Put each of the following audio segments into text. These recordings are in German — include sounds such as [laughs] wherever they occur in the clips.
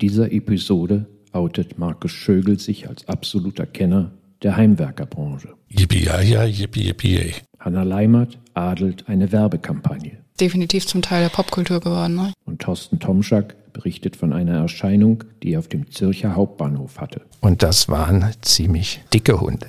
In dieser Episode outet Markus Schögel sich als absoluter Kenner der Heimwerkerbranche. Yippie, ja, ja, yippie, yippie, Hanna Leimert adelt eine Werbekampagne. Definitiv zum Teil der Popkultur geworden. Ne? Und Thorsten Tomschak berichtet von einer Erscheinung, die er auf dem Zürcher Hauptbahnhof hatte. Und das waren ziemlich dicke Hunde.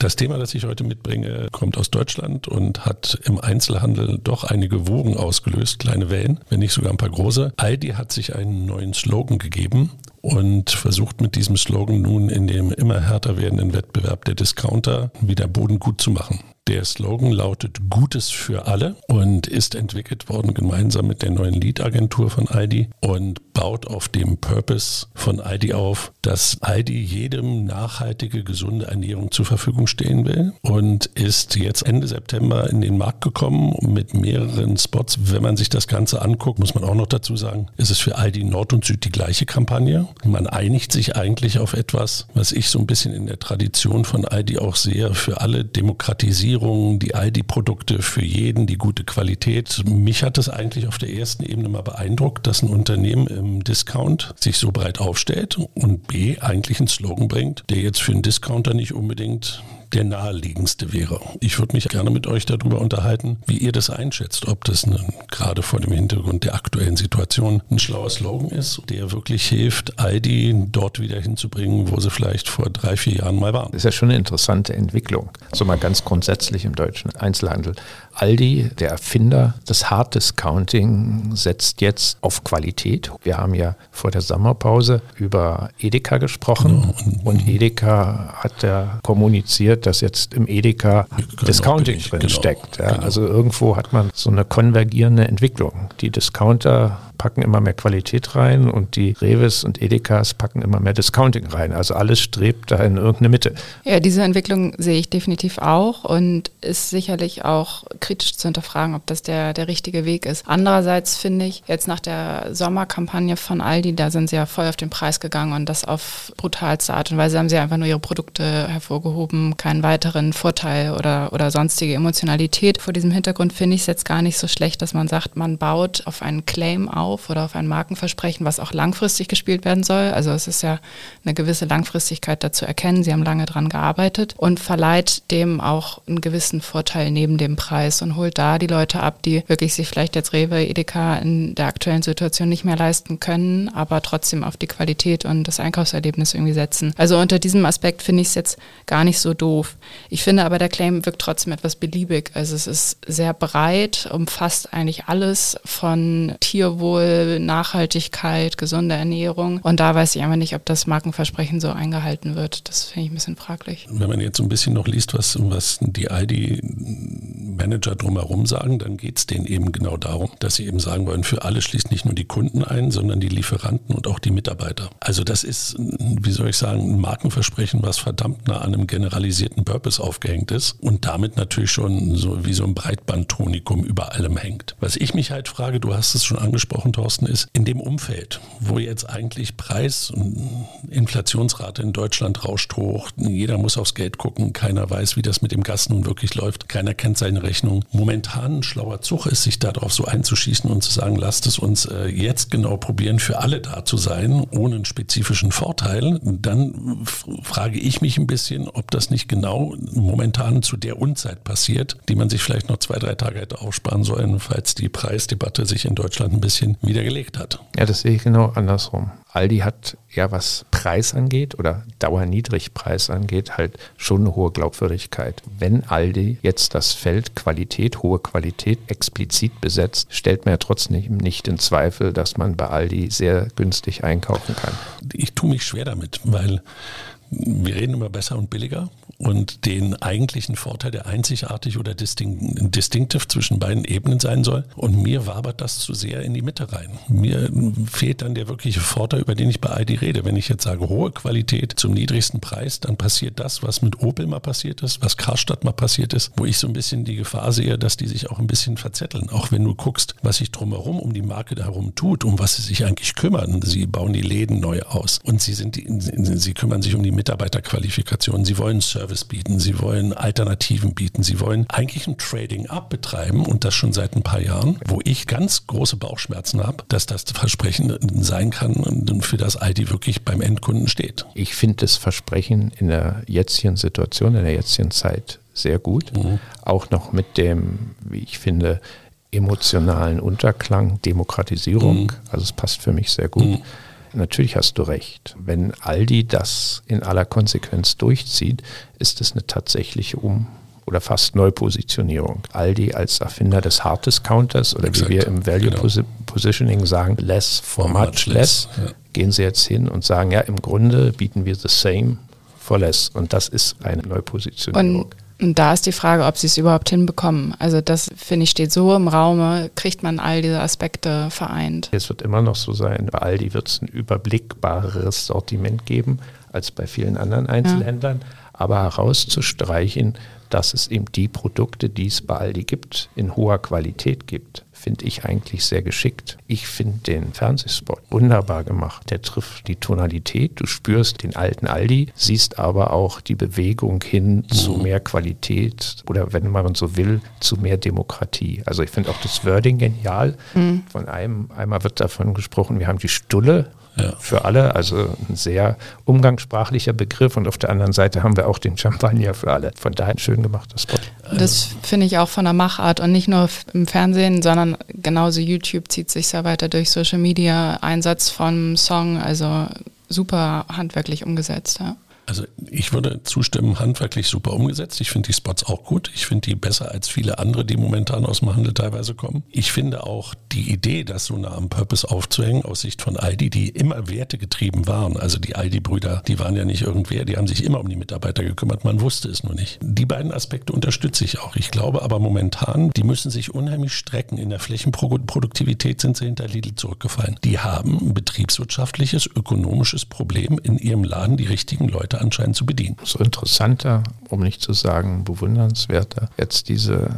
Das Thema, das ich heute mitbringe, kommt aus Deutschland und hat im Einzelhandel doch einige Wogen ausgelöst, kleine Wellen, wenn nicht sogar ein paar große. Aldi hat sich einen neuen Slogan gegeben und versucht mit diesem Slogan nun in dem immer härter werdenden Wettbewerb der Discounter wieder Boden gut zu machen. Der Slogan lautet Gutes für alle und ist entwickelt worden gemeinsam mit der neuen Lead-Agentur von Aldi und baut auf dem Purpose von Aldi auf, dass Aldi jedem nachhaltige, gesunde Ernährung zur Verfügung stehen will und ist jetzt Ende September in den Markt gekommen mit mehreren Spots. Wenn man sich das Ganze anguckt, muss man auch noch dazu sagen, ist es für Aldi Nord und Süd die gleiche Kampagne. Man einigt sich eigentlich auf etwas, was ich so ein bisschen in der Tradition von Aldi auch sehe, für alle Demokratisierung die Aldi-Produkte für jeden, die gute Qualität. Mich hat es eigentlich auf der ersten Ebene mal beeindruckt, dass ein Unternehmen im Discount sich so breit aufstellt und B eigentlich einen Slogan bringt, der jetzt für einen Discounter nicht unbedingt der naheliegendste wäre. Ich würde mich gerne mit euch darüber unterhalten, wie ihr das einschätzt, ob das eine, gerade vor dem Hintergrund der aktuellen Situation ein schlauer Slogan ist, der wirklich hilft, Aldi dort wieder hinzubringen, wo sie vielleicht vor drei, vier Jahren mal waren. Das ist ja schon eine interessante Entwicklung. So mal ganz grundsätzlich im deutschen Einzelhandel. Aldi, der Erfinder des Hard Discounting, setzt jetzt auf Qualität. Wir haben ja vor der Sommerpause über Edeka gesprochen genau. und Edeka hat ja kommuniziert, dass jetzt im Edeka genau, Discounting drin genau, steckt. Ja, genau. Also irgendwo hat man so eine konvergierende Entwicklung. Die Discounter packen immer mehr Qualität rein und die Reves und Edekas packen immer mehr Discounting rein. Also alles strebt da in irgendeine Mitte. Ja, diese Entwicklung sehe ich definitiv auch und ist sicherlich auch kritisch zu hinterfragen, ob das der, der richtige Weg ist. Andererseits finde ich, jetzt nach der Sommerkampagne von Aldi, da sind sie ja voll auf den Preis gegangen und das auf brutalste Art und Weise haben sie einfach nur ihre Produkte hervorgehoben, keinen weiteren Vorteil oder, oder sonstige Emotionalität. Vor diesem Hintergrund finde ich es jetzt gar nicht so schlecht, dass man sagt, man baut auf einen Claim auf, oder auf ein Markenversprechen, was auch langfristig gespielt werden soll. Also es ist ja eine gewisse Langfristigkeit dazu erkennen. Sie haben lange daran gearbeitet und verleiht dem auch einen gewissen Vorteil neben dem Preis und holt da die Leute ab, die wirklich sich vielleicht jetzt Rewe, Edeka in der aktuellen Situation nicht mehr leisten können, aber trotzdem auf die Qualität und das Einkaufserlebnis irgendwie setzen. Also unter diesem Aspekt finde ich es jetzt gar nicht so doof. Ich finde aber der Claim wirkt trotzdem etwas beliebig. Also es ist sehr breit, umfasst eigentlich alles von Tierwohl Nachhaltigkeit, gesunde Ernährung. Und da weiß ich einfach nicht, ob das Markenversprechen so eingehalten wird. Das finde ich ein bisschen fraglich. Wenn man jetzt so ein bisschen noch liest, was, was die ID-Manager drumherum sagen, dann geht es denen eben genau darum, dass sie eben sagen wollen, für alle schließt nicht nur die Kunden ein, sondern die Lieferanten und auch die Mitarbeiter. Also das ist, wie soll ich sagen, ein Markenversprechen, was verdammt nah an einem generalisierten Purpose aufgehängt ist und damit natürlich schon so wie so ein Breitbandtonikum über allem hängt. Was ich mich halt frage, du hast es schon angesprochen, Thorsten, ist in dem Umfeld, wo jetzt eigentlich Preis- und Inflationsrate in Deutschland rauscht hoch, jeder muss aufs Geld gucken, keiner weiß, wie das mit dem Gas nun wirklich läuft, keiner kennt seine Rechnung. Momentan ein schlauer Zug ist, sich darauf so einzuschießen und zu sagen, lasst es uns äh, jetzt genau probieren, für alle da zu sein, ohne einen spezifischen Vorteil. Dann frage ich mich ein bisschen, ob das nicht genau momentan zu der Unzeit passiert, die man sich vielleicht noch zwei, drei Tage hätte aufsparen sollen, falls die Preisdebatte sich in Deutschland ein bisschen wiedergelegt hat. Ja, das sehe ich genau andersrum. Aldi hat ja, was Preis angeht oder Dauerniedrigpreis angeht, halt schon eine hohe Glaubwürdigkeit. Wenn Aldi jetzt das Feld Qualität, hohe Qualität explizit besetzt, stellt man ja trotzdem nicht in Zweifel, dass man bei Aldi sehr günstig einkaufen kann. Ich tue mich schwer damit, weil wir reden immer besser und billiger und den eigentlichen Vorteil, der einzigartig oder distinct, distinctive zwischen beiden Ebenen sein soll. Und mir wabert das zu sehr in die Mitte rein. Mir fehlt dann der wirkliche Vorteil, über den ich bei ID rede. Wenn ich jetzt sage, hohe Qualität zum niedrigsten Preis, dann passiert das, was mit Opel mal passiert ist, was Karstadt mal passiert ist, wo ich so ein bisschen die Gefahr sehe, dass die sich auch ein bisschen verzetteln. Auch wenn du guckst, was sich drumherum um die Marke herum tut, um was sie sich eigentlich kümmern. Sie bauen die Läden neu aus und sie sind die, sie kümmern sich um die Mitarbeiterqualifikationen. Sie wollen Service bieten, sie wollen Alternativen bieten, sie wollen eigentlich ein Trading-up betreiben und das schon seit ein paar Jahren, wo ich ganz große Bauchschmerzen habe, dass das Versprechen sein kann, für das Aldi wirklich beim Endkunden steht. Ich finde das Versprechen in der jetzigen Situation, in der jetzigen Zeit sehr gut. Mhm. Auch noch mit dem, wie ich finde, emotionalen Unterklang, Demokratisierung. Mhm. Also es passt für mich sehr gut. Mhm. Natürlich hast du recht. Wenn Aldi das in aller Konsequenz durchzieht, ist es eine tatsächliche Um- oder fast Neupositionierung. Aldi als Erfinder des Hard Discounters oder Exakt. wie wir im Value genau. Positioning sagen, less for, for much, much, less, less. Ja. gehen sie jetzt hin und sagen, ja, im Grunde bieten wir the same for less. Und das ist eine Neupositionierung. Und und da ist die Frage, ob sie es überhaupt hinbekommen. Also das, finde ich, steht so im Raume, kriegt man all diese Aspekte vereint. Es wird immer noch so sein, bei Aldi wird es ein überblickbareres Sortiment geben als bei vielen anderen Einzelhändlern. Ja. Aber herauszustreichen, dass es eben die Produkte, die es bei Aldi gibt, in hoher Qualität gibt finde ich eigentlich sehr geschickt. Ich finde den Fernsehspot wunderbar gemacht. Der trifft die Tonalität. Du spürst den alten Aldi, siehst aber auch die Bewegung hin mhm. zu mehr Qualität oder wenn man so will, zu mehr Demokratie. Also ich finde auch das Wording genial. Mhm. Von einem, einmal wird davon gesprochen, wir haben die Stulle ja. für alle, also ein sehr umgangssprachlicher Begriff und auf der anderen Seite haben wir auch den Champagner für alle. Von daher ein schön gemachter Spot. Das finde ich auch von der Machart und nicht nur im Fernsehen, sondern genauso YouTube zieht sich ja weiter durch Social Media, Einsatz von Song, also super handwerklich umgesetzt. Ja. Also ich würde zustimmen, handwerklich super umgesetzt. Ich finde die Spots auch gut. Ich finde die besser als viele andere, die momentan aus dem Handel teilweise kommen. Ich finde auch die Idee, das so nah am Purpose aufzuhängen, aus Sicht von Aldi, die immer wertegetrieben waren. Also die Aldi-Brüder, die waren ja nicht irgendwer, die haben sich immer um die Mitarbeiter gekümmert. Man wusste es nur nicht. Die beiden Aspekte unterstütze ich auch. Ich glaube aber momentan, die müssen sich unheimlich strecken. In der Flächenproduktivität sind sie hinter Lidl zurückgefallen. Die haben ein betriebswirtschaftliches, ökonomisches Problem in ihrem Laden, die richtigen Leute anscheinend zu bedienen. So interessanter, um nicht zu sagen bewundernswerter, jetzt diese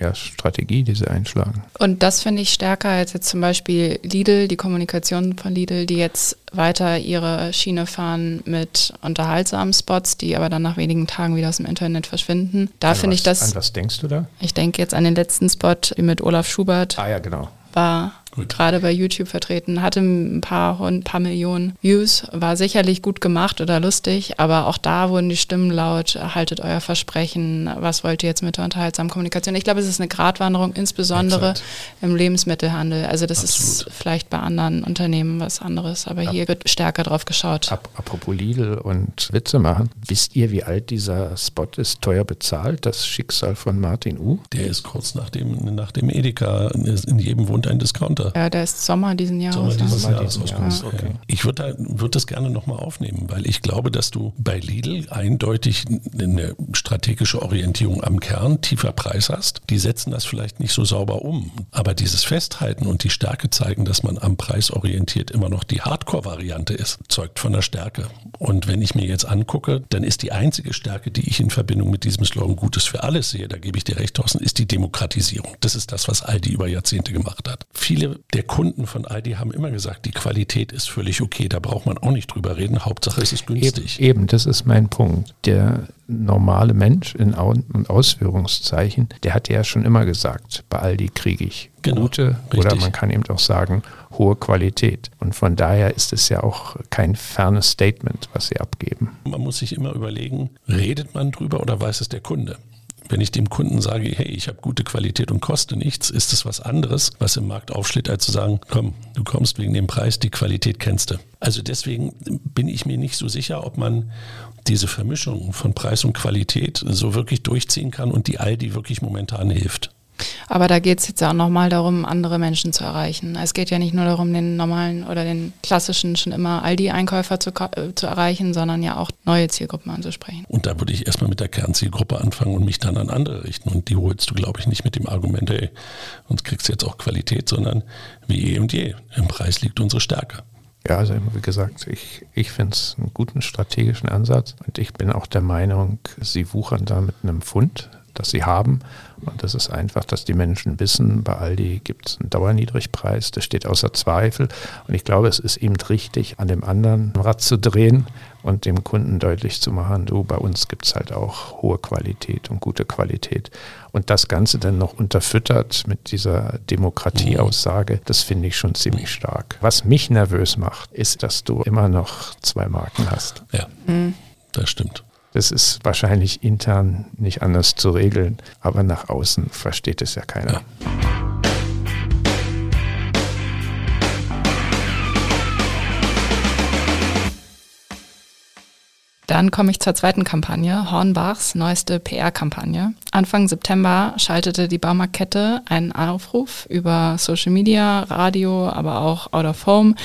ja, Strategie, die sie einschlagen. Und das finde ich stärker als jetzt zum Beispiel Lidl, die Kommunikation von Lidl, die jetzt weiter ihre Schiene fahren mit unterhaltsamen Spots, die aber dann nach wenigen Tagen wieder aus dem Internet verschwinden. Da finde ich das. An was denkst du da? Ich denke jetzt an den letzten Spot mit Olaf Schubert. Ah ja, genau. War Gut. gerade bei YouTube vertreten, hatte ein paar, ein paar Millionen Views, war sicherlich gut gemacht oder lustig, aber auch da wurden die Stimmen laut, haltet euer Versprechen, was wollt ihr jetzt mit der unterhaltsamen Kommunikation? Ich glaube, es ist eine Gratwanderung, insbesondere Exakt. im Lebensmittelhandel. Also das Absolut. ist vielleicht bei anderen Unternehmen was anderes, aber Ab hier wird stärker drauf geschaut. Ap apropos Lidl und Witze machen, wisst ihr, wie alt dieser Spot ist, teuer bezahlt, das Schicksal von Martin U? Der ist kurz nach dem, nach dem Edeka, in jedem wohnt ein Discounter. Ja, der ist Sommer diesen Jahres. Sommer dieses Sommer Jahres Jahres. Ja. Okay. Ich würde da, würd das gerne nochmal aufnehmen, weil ich glaube, dass du bei Lidl eindeutig eine strategische Orientierung am Kern, tiefer Preis hast. Die setzen das vielleicht nicht so sauber um. Aber dieses Festhalten und die Stärke zeigen, dass man am Preis orientiert immer noch die Hardcore-Variante ist, zeugt von der Stärke. Und wenn ich mir jetzt angucke, dann ist die einzige Stärke, die ich in Verbindung mit diesem Slogan Gutes für alles sehe, da gebe ich dir recht, Thorsten, ist die Demokratisierung. Das ist das, was Aldi über Jahrzehnte gemacht hat. Viele der Kunden von Aldi haben immer gesagt, die Qualität ist völlig okay, da braucht man auch nicht drüber reden, Hauptsache es ist günstig. Eben, eben das ist mein Punkt. Der normale Mensch in Ausführungszeichen, der hat ja schon immer gesagt, bei Aldi kriege ich genau, gute richtig. oder man kann eben auch sagen, hohe Qualität. Und von daher ist es ja auch kein fernes Statement, was sie abgeben. Man muss sich immer überlegen, redet man drüber oder weiß es der Kunde? Wenn ich dem Kunden sage, hey, ich habe gute Qualität und koste nichts, ist es was anderes, was im Markt aufschlägt, als zu sagen, komm, du kommst wegen dem Preis, die Qualität kennst du. Also deswegen bin ich mir nicht so sicher, ob man diese Vermischung von Preis und Qualität so wirklich durchziehen kann und die Aldi wirklich momentan hilft. Aber da geht es jetzt auch nochmal darum, andere Menschen zu erreichen. Es geht ja nicht nur darum, den normalen oder den klassischen schon immer Aldi-Einkäufer zu, äh, zu erreichen, sondern ja auch neue Zielgruppen anzusprechen. Und da würde ich erstmal mit der Kernzielgruppe anfangen und mich dann an andere richten. Und die holst du, glaube ich, nicht mit dem Argument, ey, uns kriegst du jetzt auch Qualität, sondern wie eh und je. Im Preis liegt unsere Stärke. Ja, also wie gesagt, ich, ich finde es einen guten strategischen Ansatz und ich bin auch der Meinung, sie wuchern da mit einem Pfund das sie haben. Und das ist einfach, dass die Menschen wissen, bei Aldi gibt es einen Dauerniedrigpreis, das steht außer Zweifel. Und ich glaube, es ist eben richtig, an dem anderen Rad zu drehen und dem Kunden deutlich zu machen, du, bei uns gibt es halt auch hohe Qualität und gute Qualität. Und das Ganze dann noch unterfüttert mit dieser Demokratieaussage, das finde ich schon ziemlich stark. Was mich nervös macht, ist, dass du immer noch zwei Marken hast. Ja, mhm. das stimmt. Das ist wahrscheinlich intern nicht anders zu regeln, aber nach außen versteht es ja keiner. Ja. Dann komme ich zur zweiten Kampagne, Hornbachs neueste PR-Kampagne. Anfang September schaltete die Baumarktkette einen Aufruf über Social Media, Radio, aber auch Out of Home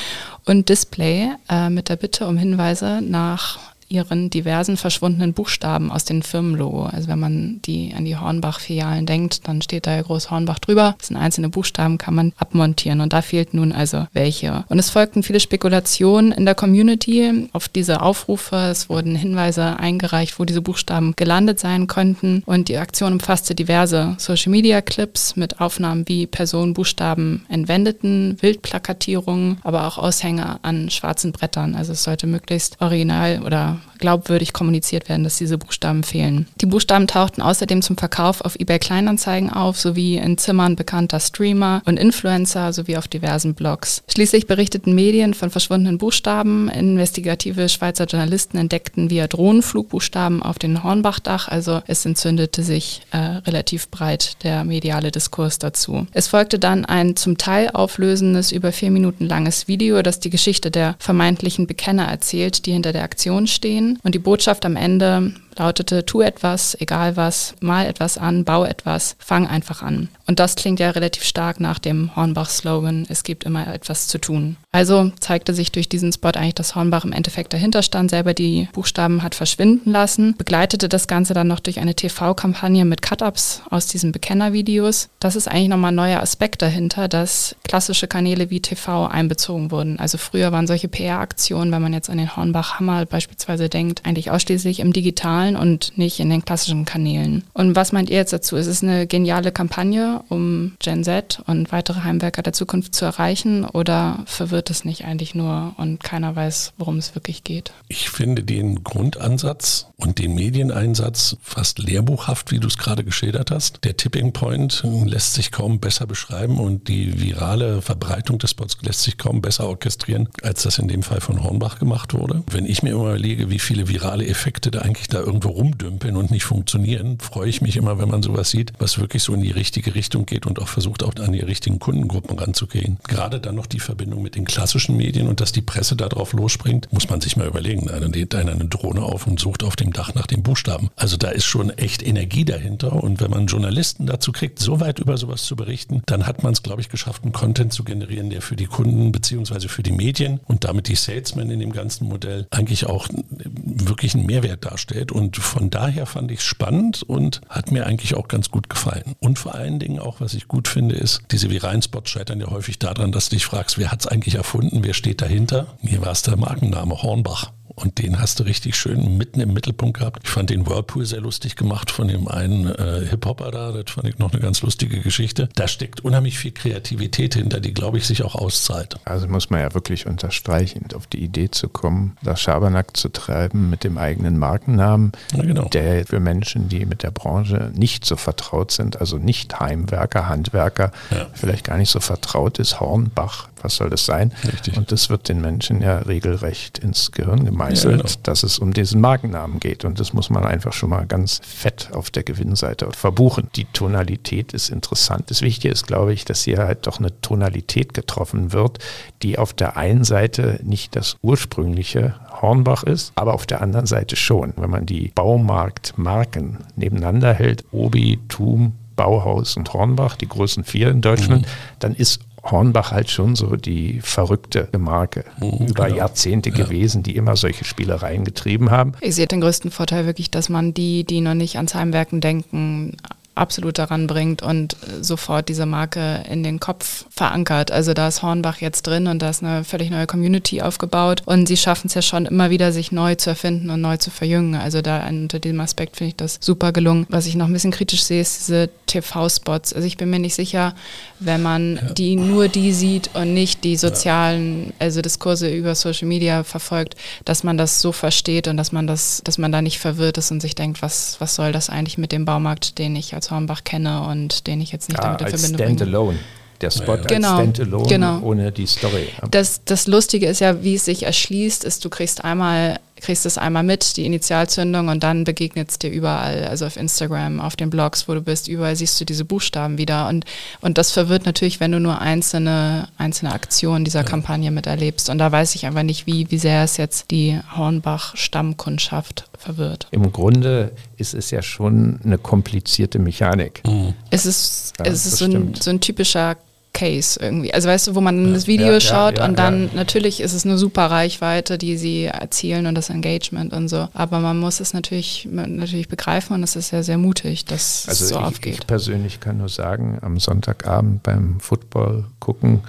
und Display äh, mit der Bitte um Hinweise nach ihren diversen verschwundenen Buchstaben aus dem Firmenlogo. Also wenn man die an die Hornbach-Filialen denkt, dann steht da ja groß Hornbach drüber. Das sind einzelne Buchstaben, kann man abmontieren. Und da fehlt nun also welche. Und es folgten viele Spekulationen in der Community auf diese Aufrufe. Es wurden Hinweise eingereicht, wo diese Buchstaben gelandet sein könnten. Und die Aktion umfasste diverse Social-Media-Clips mit Aufnahmen, wie Personen Buchstaben entwendeten, Wildplakatierungen, aber auch Aushänge an schwarzen Brettern. Also es sollte möglichst original oder glaubwürdig kommuniziert werden, dass diese Buchstaben fehlen. Die Buchstaben tauchten außerdem zum Verkauf auf eBay Kleinanzeigen auf, sowie in Zimmern bekannter Streamer und Influencer sowie auf diversen Blogs. Schließlich berichteten Medien von verschwundenen Buchstaben. Investigative Schweizer Journalisten entdeckten via Drohnenflugbuchstaben auf den Hornbachdach, also es entzündete sich äh, relativ breit der mediale Diskurs dazu. Es folgte dann ein zum Teil auflösendes, über vier Minuten langes Video, das die Geschichte der vermeintlichen Bekenner erzählt, die hinter der Aktion stehen. Und die Botschaft am Ende lautete, tu etwas, egal was, mal etwas an, bau etwas, fang einfach an. Und das klingt ja relativ stark nach dem Hornbach-Slogan, es gibt immer etwas zu tun. Also zeigte sich durch diesen Spot eigentlich, dass Hornbach im Endeffekt dahinter stand, selber die Buchstaben hat verschwinden lassen, begleitete das Ganze dann noch durch eine TV-Kampagne mit Cut-Ups aus diesen Bekennervideos. Das ist eigentlich nochmal ein neuer Aspekt dahinter, dass klassische Kanäle wie TV einbezogen wurden. Also früher waren solche PR-Aktionen, wenn man jetzt an den Hornbach-Hammer beispielsweise denkt, eigentlich ausschließlich im Digitalen und nicht in den klassischen Kanälen. Und was meint ihr jetzt dazu? Ist es eine geniale Kampagne, um Gen Z und weitere Heimwerker der Zukunft zu erreichen oder verwirrt es nicht eigentlich nur und keiner weiß, worum es wirklich geht? Ich finde den Grundansatz und den Medieneinsatz fast lehrbuchhaft, wie du es gerade geschildert hast. Der Tipping Point lässt sich kaum besser beschreiben und die virale Verbreitung des Spots lässt sich kaum besser orchestrieren, als das in dem Fall von Hornbach gemacht wurde. Wenn ich mir immer überlege, wie viele virale Effekte da eigentlich da irgendwo rumdümpeln und nicht funktionieren, freue ich mich immer, wenn man sowas sieht, was wirklich so in die richtige Richtung geht und auch versucht, auch an die richtigen Kundengruppen ranzugehen. Gerade dann noch die Verbindung mit den klassischen Medien und dass die Presse darauf losspringt, muss man sich mal überlegen. Einer lädt eine Drohne auf und sucht auf dem Dach nach den Buchstaben. Also da ist schon echt Energie dahinter und wenn man Journalisten dazu kriegt, so weit über sowas zu berichten, dann hat man es, glaube ich, geschafft, einen Content zu generieren, der für die Kunden beziehungsweise für die Medien und damit die Salesmen in dem ganzen Modell eigentlich auch wirklich einen Mehrwert darstellt. Und von daher fand ich es spannend und hat mir eigentlich auch ganz gut gefallen. Und vor allen Dingen auch, was ich gut finde, ist, diese viralen Spots scheitern ja häufig daran, dass du dich fragst, wer hat es eigentlich erfunden, wer steht dahinter? Mir war es der Markenname Hornbach. Und den hast du richtig schön mitten im Mittelpunkt gehabt. Ich fand den Whirlpool sehr lustig gemacht von dem einen äh, Hip-Hopper da. Das fand ich noch eine ganz lustige Geschichte. Da steckt unheimlich viel Kreativität hinter, die, glaube ich, sich auch auszahlt. Also muss man ja wirklich unterstreichen, auf die Idee zu kommen, das Schabernack zu treiben mit dem eigenen Markennamen, ja, genau. der für Menschen, die mit der Branche nicht so vertraut sind, also nicht Heimwerker, Handwerker, ja. vielleicht gar nicht so vertraut ist, Hornbach, was soll das sein? Richtig. Und das wird den Menschen ja regelrecht ins Gehirn gemeißelt, ja, genau. dass es um diesen Markennamen geht. Und das muss man einfach schon mal ganz fett auf der Gewinnseite verbuchen. Die Tonalität ist interessant. Das Wichtige ist, glaube ich, dass hier halt doch eine Tonalität getroffen wird, die auf der einen Seite nicht das ursprüngliche Hornbach ist, aber auf der anderen Seite schon. Wenn man die Baumarktmarken nebeneinander hält, Obi, Tum, Bauhaus und Hornbach, die großen vier in Deutschland, mhm. dann ist Hornbach halt schon so die verrückte Marke mhm, über genau. Jahrzehnte ja. gewesen, die immer solche Spielereien getrieben haben. Ich sehe den größten Vorteil wirklich, dass man die, die noch nicht ans Heimwerken denken, absolut daran bringt und sofort diese Marke in den Kopf verankert. Also da ist Hornbach jetzt drin und da ist eine völlig neue Community aufgebaut und sie schaffen es ja schon immer wieder, sich neu zu erfinden und neu zu verjüngen. Also da unter diesem Aspekt finde ich das super gelungen. Was ich noch ein bisschen kritisch sehe, ist diese TV-Spots. Also ich bin mir nicht sicher, wenn man ja. die nur die sieht und nicht die sozialen, also Diskurse über Social Media verfolgt, dass man das so versteht und dass man das, dass man da nicht verwirrt ist und sich denkt, was, was soll das eigentlich mit dem Baumarkt, den ich als Hornbach kenne und den ich jetzt nicht ja, damit in Verbindung bringe. Standalone der Spot ja. Genau, als Standalone genau. ohne die Story. Das, das Lustige ist ja, wie es sich erschließt, ist, du kriegst einmal kriegst es einmal mit, die Initialzündung, und dann begegnet es dir überall, also auf Instagram, auf den Blogs, wo du bist, überall siehst du diese Buchstaben wieder. Und, und das verwirrt natürlich, wenn du nur einzelne, einzelne Aktionen dieser ja. Kampagne miterlebst. Und da weiß ich einfach nicht, wie, wie sehr es jetzt die Hornbach-Stammkundschaft verwirrt. Im Grunde ist es ja schon eine komplizierte Mechanik. Mhm. Es ist, ja, es ist so ein, so ein typischer Case irgendwie. Also weißt du, wo man ja, das Video ja, schaut ja, und dann natürlich ist es eine super Reichweite, die sie erzielen und das Engagement und so. Aber man muss es natürlich, natürlich begreifen und es ist ja sehr mutig, dass also es so ich, aufgeht. Ich persönlich kann nur sagen, am Sonntagabend beim Football gucken,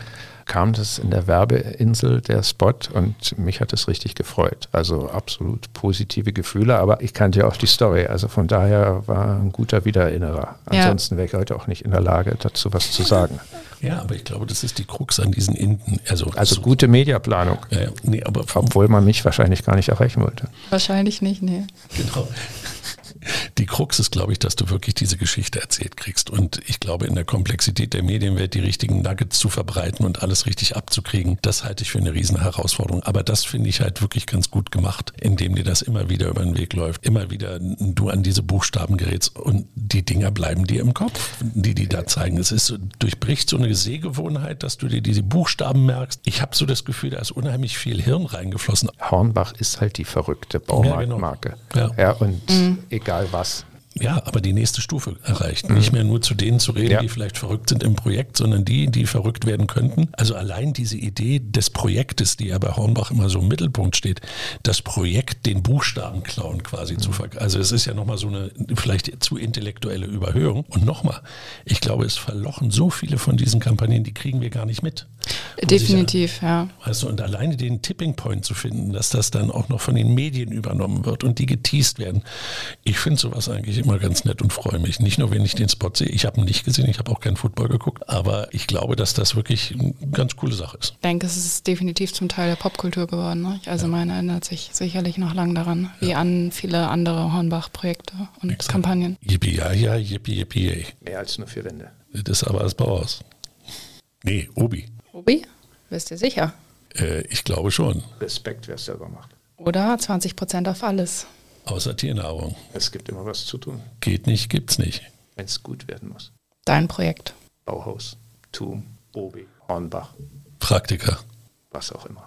kam das in der Werbeinsel, der Spot, und mich hat es richtig gefreut. Also absolut positive Gefühle, aber ich kannte ja auch die Story. Also von daher war ein guter Wiedererinnerer. Ansonsten wäre ich heute auch nicht in der Lage, dazu was zu sagen. [laughs] Ja, aber ich glaube, das ist die Krux an diesen Inden. Also, also so gute Mediaplanung. Ja, nee, aber Obwohl man mich wahrscheinlich gar nicht erreichen wollte. Wahrscheinlich nicht, nee. Genau die Krux ist, glaube ich, dass du wirklich diese Geschichte erzählt kriegst. Und ich glaube, in der Komplexität der Medienwelt die richtigen Nuggets zu verbreiten und alles richtig abzukriegen, das halte ich für eine riesen Herausforderung. Aber das finde ich halt wirklich ganz gut gemacht, indem dir das immer wieder über den Weg läuft. Immer wieder du an diese Buchstaben gerätst und die Dinger bleiben dir im Kopf, die die da zeigen. Es ist so, durchbricht so eine Sehgewohnheit, dass du dir diese Buchstaben merkst. Ich habe so das Gefühl, da ist unheimlich viel Hirn reingeflossen. Hornbach ist halt die verrückte Baumarktmarke. Ja, genau. ja. ja, und mhm. egal was, ja, aber die nächste Stufe erreicht. Mhm. Nicht mehr nur zu denen zu reden, ja. die vielleicht verrückt sind im Projekt, sondern die, die verrückt werden könnten. Also allein diese Idee des Projektes, die ja bei Hornbach immer so im Mittelpunkt steht, das Projekt den Buchstaben klauen quasi mhm. zu ver Also es ist ja nochmal so eine vielleicht zu intellektuelle Überhöhung. Und nochmal, ich glaube, es verlochen so viele von diesen Kampagnen, die kriegen wir gar nicht mit. Definitiv, ja, du, und alleine den Tipping Point zu finden, dass das dann auch noch von den Medien übernommen wird und die geteased werden. Ich finde sowas eigentlich immer ganz nett und freue mich. Nicht nur, wenn ich den Spot sehe. Ich habe ihn nicht gesehen, ich habe auch keinen Football geguckt, aber ich glaube, dass das wirklich eine ganz coole Sache ist. Ich denke, es ist definitiv zum Teil der Popkultur geworden. Ne? Also ja. meine erinnert sich sicherlich noch lang daran, wie ja. an viele andere Hornbach-Projekte und Exakt. Kampagnen. Yippie, ja, ja, yippie, yippie, yay. Mehr als nur vier Wände. Das ist aber als Bauhaus. Nee, Obi. Obi? Bist du sicher? Äh, ich glaube schon. Respekt, wer es selber macht. Oder 20 Prozent auf alles. Außer Tiernahrung. Es gibt immer was zu tun. Geht nicht, gibt's nicht. Wenn es gut werden muss. Dein Projekt. Bauhaus, Tum, Obi, Hornbach. Praktiker. Was auch immer.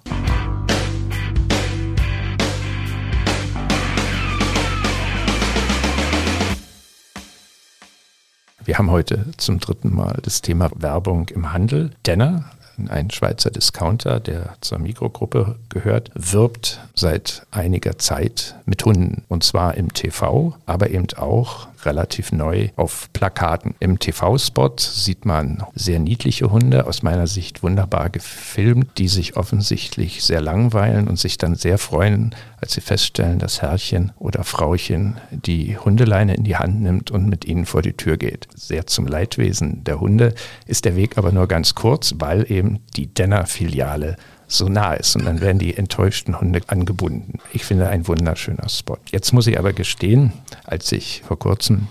Wir haben heute zum dritten Mal das Thema Werbung im Handel. Denner ein Schweizer Discounter, der zur Mikrogruppe gehört, wirbt seit einiger Zeit mit Hunden. Und zwar im TV, aber eben auch relativ neu auf Plakaten. Im TV-Spot sieht man sehr niedliche Hunde, aus meiner Sicht wunderbar gefilmt, die sich offensichtlich sehr langweilen und sich dann sehr freuen, als sie feststellen, dass Herrchen oder Frauchen die Hundeleine in die Hand nimmt und mit ihnen vor die Tür geht. Sehr zum Leidwesen der Hunde ist der Weg aber nur ganz kurz, weil eben die Denner-Filiale so nah ist und dann werden die enttäuschten Hunde angebunden. Ich finde ein wunderschöner Spot. Jetzt muss ich aber gestehen, als ich vor kurzem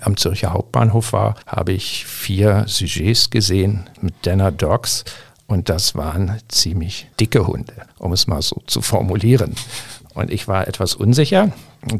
am Zürcher Hauptbahnhof war, habe ich vier Sujets gesehen mit Denner Dogs und das waren ziemlich dicke Hunde, um es mal so zu formulieren. Und ich war etwas unsicher.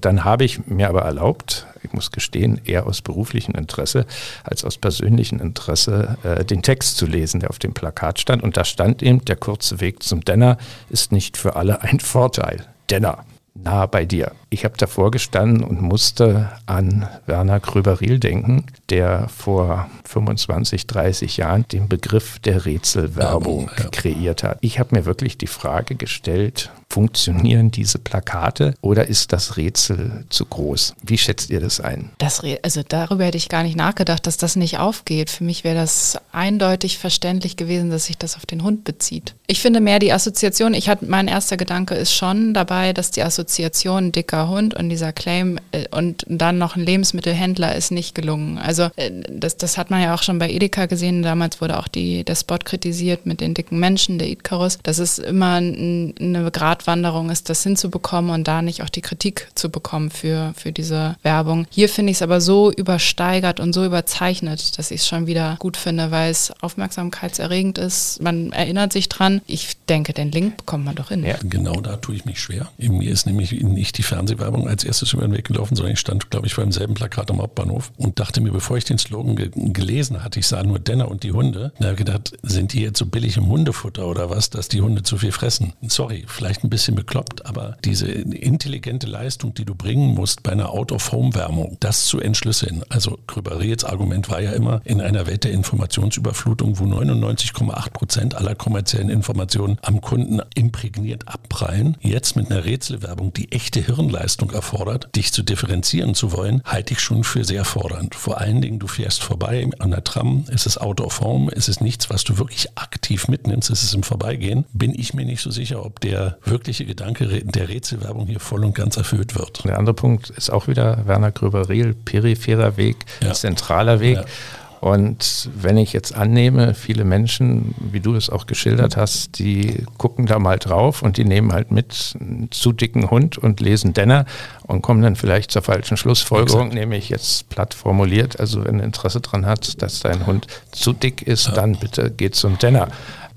Dann habe ich mir aber erlaubt, ich muss gestehen, eher aus beruflichem Interesse als aus persönlichem Interesse, äh, den Text zu lesen, der auf dem Plakat stand. Und da stand eben, der kurze Weg zum Denner ist nicht für alle ein Vorteil. Denner, nah bei dir. Ich habe davor gestanden und musste an Werner Gröberil denken, der vor 25, 30 Jahren den Begriff der Rätselwerbung ja. kreiert hat. Ich habe mir wirklich die Frage gestellt, funktionieren diese Plakate oder ist das Rätsel zu groß? Wie schätzt ihr das ein? Das, also darüber hätte ich gar nicht nachgedacht, dass das nicht aufgeht. Für mich wäre das eindeutig verständlich gewesen, dass sich das auf den Hund bezieht. Ich finde mehr die Assoziation, ich hatte, mein erster Gedanke ist schon dabei, dass die Assoziation dicker Hund und dieser Claim äh, und dann noch ein Lebensmittelhändler ist nicht gelungen. Also äh, das, das hat man ja auch schon bei Edeka gesehen. Damals wurde auch die, der Spot kritisiert mit den dicken Menschen, der Icarus. Das ist immer ein, eine Gratwanderung ist, das hinzubekommen und da nicht auch die Kritik zu bekommen für, für diese Werbung. Hier finde ich es aber so übersteigert und so überzeichnet, dass ich es schon wieder gut finde, weil es aufmerksamkeitserregend ist. Man erinnert sich dran. Ich denke, den Link bekommt man doch hin. Ja, genau da tue ich mich schwer. Mir ist nämlich nicht die Fernsehwerbung als erstes über den Weg gelaufen, sondern ich stand, glaube ich, vor demselben Plakat am Hauptbahnhof und dachte mir, bevor ich den Slogan ge gelesen hatte, ich sah nur Denner und die Hunde, da habe ich gedacht, sind die jetzt so billig im Hundefutter oder was, dass die Hunde zu viel fressen? Sorry, vielleicht ein bisschen bekloppt, aber diese intelligente Leistung, die du bringen musst bei einer Out-of-Home-Wärmung, das zu entschlüsseln. Also Krüberils Argument war ja immer, in einer Welt der Informationsüberflutung, wo 99,8 Prozent aller kommerziellen Informationen am Kunden imprägniert abprallen, jetzt mit einer Rätselwerbung, die echte Hirnleistung erfordert, dich zu differenzieren zu wollen, halte ich schon für sehr fordernd. Vor allen Dingen, du fährst vorbei an der Tram, es ist Out of Home, es ist nichts, was du wirklich aktiv mitnimmst, es ist im Vorbeigehen. Bin ich mir nicht so sicher, ob der wirklich wirkliche Gedanke der Rätselwerbung hier voll und ganz erfüllt wird. Der andere Punkt ist auch wieder Werner Gröber-Rehl, peripherer Weg, ja. zentraler Weg. Ja. Und wenn ich jetzt annehme, viele Menschen, wie du es auch geschildert hast, die gucken da mal drauf und die nehmen halt mit einen zu dicken Hund und lesen Denner und kommen dann vielleicht zur falschen Schlussfolgerung, Exakt. nämlich jetzt platt formuliert, also wenn du Interesse daran hat, dass dein Hund zu dick ist, ja. dann bitte geh zum Denner.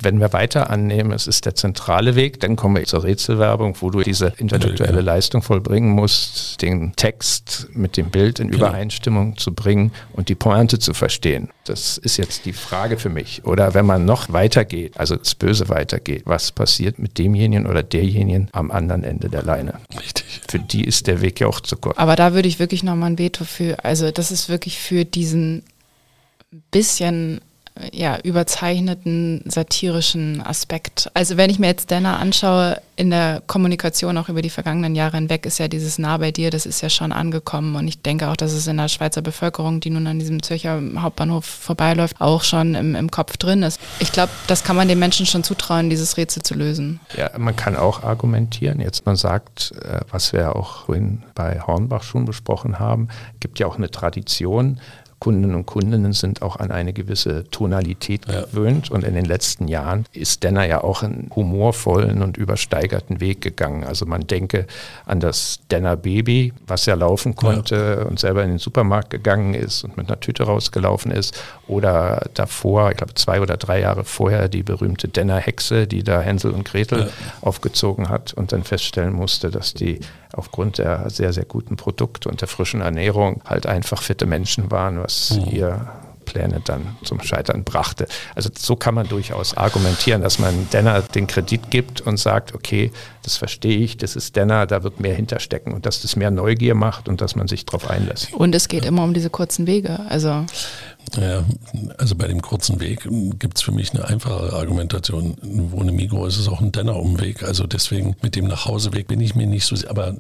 Wenn wir weiter annehmen, es ist der zentrale Weg, dann kommen wir zur Rätselwerbung, wo du diese intellektuelle Leistung vollbringen musst, den Text mit dem Bild in genau. Übereinstimmung zu bringen und die Pointe zu verstehen. Das ist jetzt die Frage für mich. Oder wenn man noch weitergeht, also das Böse weitergeht, was passiert mit demjenigen oder derjenigen am anderen Ende der Leine? Richtig. Für die ist der Weg ja auch zu kurz. Aber da würde ich wirklich nochmal ein Veto für, also das ist wirklich für diesen bisschen ja, überzeichneten satirischen Aspekt. Also wenn ich mir jetzt Denner anschaue, in der Kommunikation auch über die vergangenen Jahre hinweg ist ja dieses Nah bei dir, das ist ja schon angekommen. Und ich denke auch, dass es in der Schweizer Bevölkerung, die nun an diesem Zürcher Hauptbahnhof vorbeiläuft, auch schon im, im Kopf drin ist. Ich glaube, das kann man den Menschen schon zutrauen, dieses Rätsel zu lösen. Ja, man kann auch argumentieren. Jetzt man sagt, äh, was wir auch bei Hornbach schon besprochen haben, gibt ja auch eine Tradition, Kundinnen und Kundinnen sind auch an eine gewisse Tonalität ja. gewöhnt und in den letzten Jahren ist Denner ja auch einen humorvollen und übersteigerten Weg gegangen. Also man denke an das Denner Baby, was ja laufen konnte ja. und selber in den Supermarkt gegangen ist und mit einer Tüte rausgelaufen ist oder davor, ich glaube zwei oder drei Jahre vorher, die berühmte Denner Hexe, die da Hänsel und Gretel ja. aufgezogen hat und dann feststellen musste, dass die aufgrund der sehr, sehr guten Produkte und der frischen Ernährung halt einfach fitte Menschen waren, was mhm. ihr Pläne dann zum Scheitern brachte. Also so kann man durchaus argumentieren, dass man Denner den Kredit gibt und sagt, okay, das verstehe ich, das ist Denner, da wird mehr hinterstecken und dass das mehr Neugier macht und dass man sich darauf einlässt. Und es geht immer um diese kurzen Wege. Also ja, also bei dem kurzen Weg gibt es für mich eine einfache Argumentation. Wo eine Migro ist es auch ein Denner-Umweg. Also deswegen mit dem Nachhauseweg bin ich mir nicht so sicher. Aber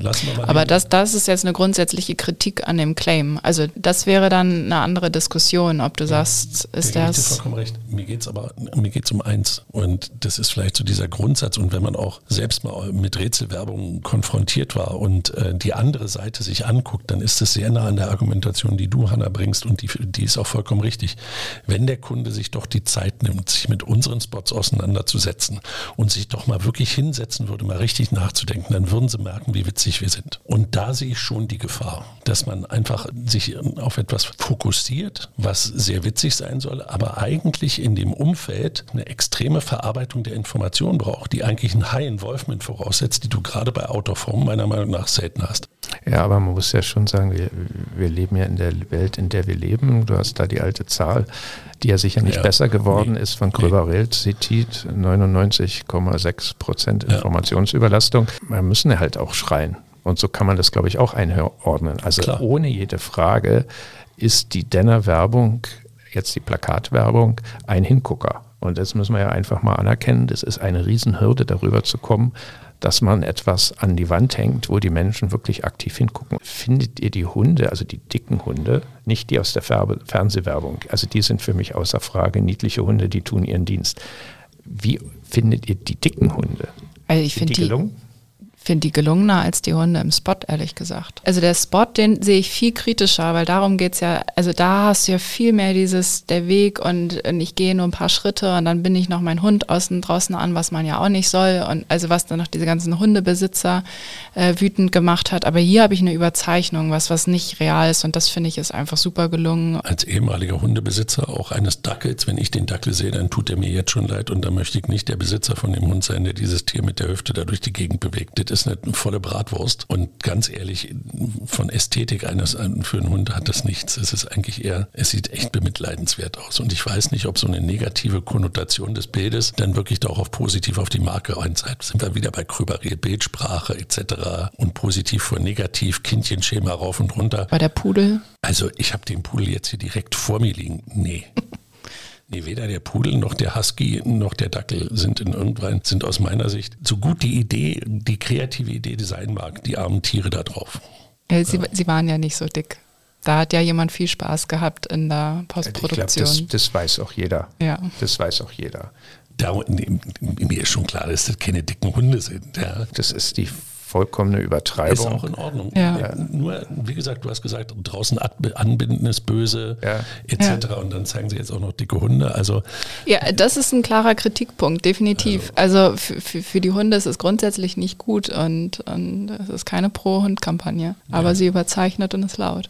lassen wir mal. Aber das, das ist jetzt eine grundsätzliche Kritik an dem Claim. Also das wäre dann eine andere Diskussion, ob du ja, sagst, ist das. Ich vollkommen recht. Mir geht es aber mir geht's um eins. Und das ist vielleicht so dieser Grundsatz. Und wenn man auch selbst mal mit Rätselwerbung konfrontiert war und äh, die andere Seite sich anguckt, dann ist das sehr nah an der Argumentation, die du, Hanna, bringst und die, die ist auch vollkommen richtig. Wenn der Kunde sich doch die Zeit nimmt, sich mit unseren Spots auseinanderzusetzen und sich doch mal wirklich hinsetzen würde, mal richtig nachzudenken, dann würden sie merken, wie witzig wir sind. Und da sehe ich schon die Gefahr, dass man einfach sich auf etwas fokussiert, was sehr witzig sein soll, aber eigentlich in dem Umfeld eine extreme Verarbeitung der Information braucht, die eigentlich ein High Involvement voraussetzt, die du gerade bei Out of Home meiner Meinung nach selten hast. Ja, aber man muss ja schon sagen, wir, wir leben ja in der Welt, in der wir leben. Du hast da die alte Zahl, die ja sicher nicht ja, besser geworden nee, ist, von Gröber-Relt zitiert, 99,6 Prozent Informationsüberlastung. Wir müssen halt auch schreien. Und so kann man das, glaube ich, auch einordnen. Also Klar. ohne jede Frage ist die Denner-Werbung, jetzt die Plakatwerbung, ein Hingucker. Und das müssen wir ja einfach mal anerkennen. Das ist eine Riesenhürde, darüber zu kommen, dass man etwas an die Wand hängt, wo die Menschen wirklich aktiv hingucken. Findet ihr die Hunde, also die dicken Hunde, nicht die aus der Ferbe Fernsehwerbung, also die sind für mich außer Frage niedliche Hunde, die tun ihren Dienst. Wie findet ihr die dicken Hunde? Also ich finde die, gelungen? Finde die gelungener als die Hunde im Spot, ehrlich gesagt. Also der Spot, den sehe ich viel kritischer, weil darum geht es ja, also da hast du ja viel mehr dieses, der Weg und, und ich gehe nur ein paar Schritte und dann bin ich noch mein Hund außen draußen an, was man ja auch nicht soll. Und also was dann noch diese ganzen Hundebesitzer äh, wütend gemacht hat. Aber hier habe ich eine Überzeichnung, was, was nicht real ist und das finde ich ist einfach super gelungen. Als ehemaliger Hundebesitzer auch eines Dackels, wenn ich den Dackel sehe, dann tut er mir jetzt schon leid und da möchte ich nicht der Besitzer von dem Hund sein, der dieses Tier mit der Hüfte da durch die Gegend bewegt. Das ist eine volle Bratwurst. Und ganz ehrlich, von Ästhetik eines für einen Hund hat das nichts. Es ist eigentlich eher, es sieht echt bemitleidenswert aus. Und ich weiß nicht, ob so eine negative Konnotation des Bildes dann wirklich auch auf positiv auf die Marke einzahlt. Sind wir wieder bei Krüberiel, Bildsprache etc. Und positiv vor negativ, Kindchenschema rauf und runter. Bei der Pudel? Also ich habe den Pudel jetzt hier direkt vor mir liegen. Nee. [laughs] Nee, weder der Pudel noch der Husky noch der Dackel sind in irgendwann, sind aus meiner Sicht so gut die Idee, die kreative Idee sein mag, die armen Tiere da drauf. Ja, sie, ja. sie waren ja nicht so dick. Da hat ja jemand viel Spaß gehabt in der Postproduktion. Ich glaube, das, das, weiß auch jeder. Ja. Das weiß auch jeder. Da, mir ist schon klar, dass das keine dicken Hunde sind. Ja. Das ist die vollkommene Übertreibung. Ist auch in Ordnung. Ja. ja. Nur, wie gesagt, du hast gesagt, draußen anbinden ist böse, ja. etc. Ja. Und dann zeigen sie jetzt auch noch dicke Hunde. Also ja, das ist ein klarer Kritikpunkt, definitiv. Also, also für, für, die Hunde ist es grundsätzlich nicht gut und, und es ist keine Pro-Hund-Kampagne. Aber sie überzeichnet und ist laut.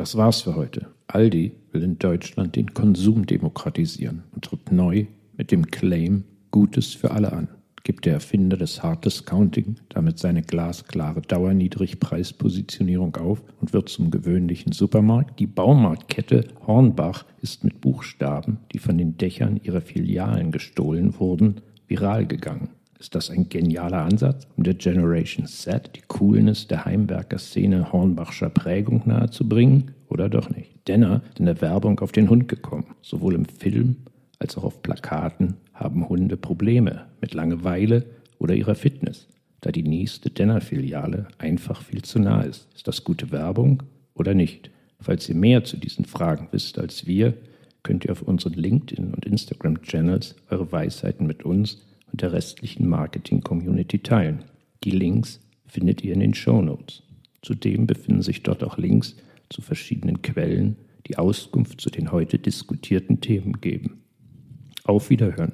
Das war's für heute. Aldi will in Deutschland den Konsum demokratisieren und tritt neu mit dem Claim Gutes für alle an. Gibt der Erfinder des Hard Discounting damit seine glasklare Dauerniedrigpreispositionierung auf und wird zum gewöhnlichen Supermarkt? Die Baumarktkette Hornbach ist mit Buchstaben, die von den Dächern ihrer Filialen gestohlen wurden, viral gegangen. Ist das ein genialer Ansatz, um der Generation Z die Coolness der Heimwerker-Szene Hornbachscher Prägung nahezubringen? Oder doch nicht? Denner ist in der Werbung auf den Hund gekommen. Sowohl im Film als auch auf Plakaten haben Hunde Probleme mit Langeweile oder ihrer Fitness, da die nächste Denner-Filiale einfach viel zu nah ist. Ist das gute Werbung oder nicht? Falls ihr mehr zu diesen Fragen wisst als wir, könnt ihr auf unseren LinkedIn- und Instagram-Channels eure Weisheiten mit uns und der restlichen Marketing-Community teilen. Die Links findet ihr in den Show Notes. Zudem befinden sich dort auch Links zu verschiedenen Quellen, die Auskunft zu den heute diskutierten Themen geben. Auf Wiederhören!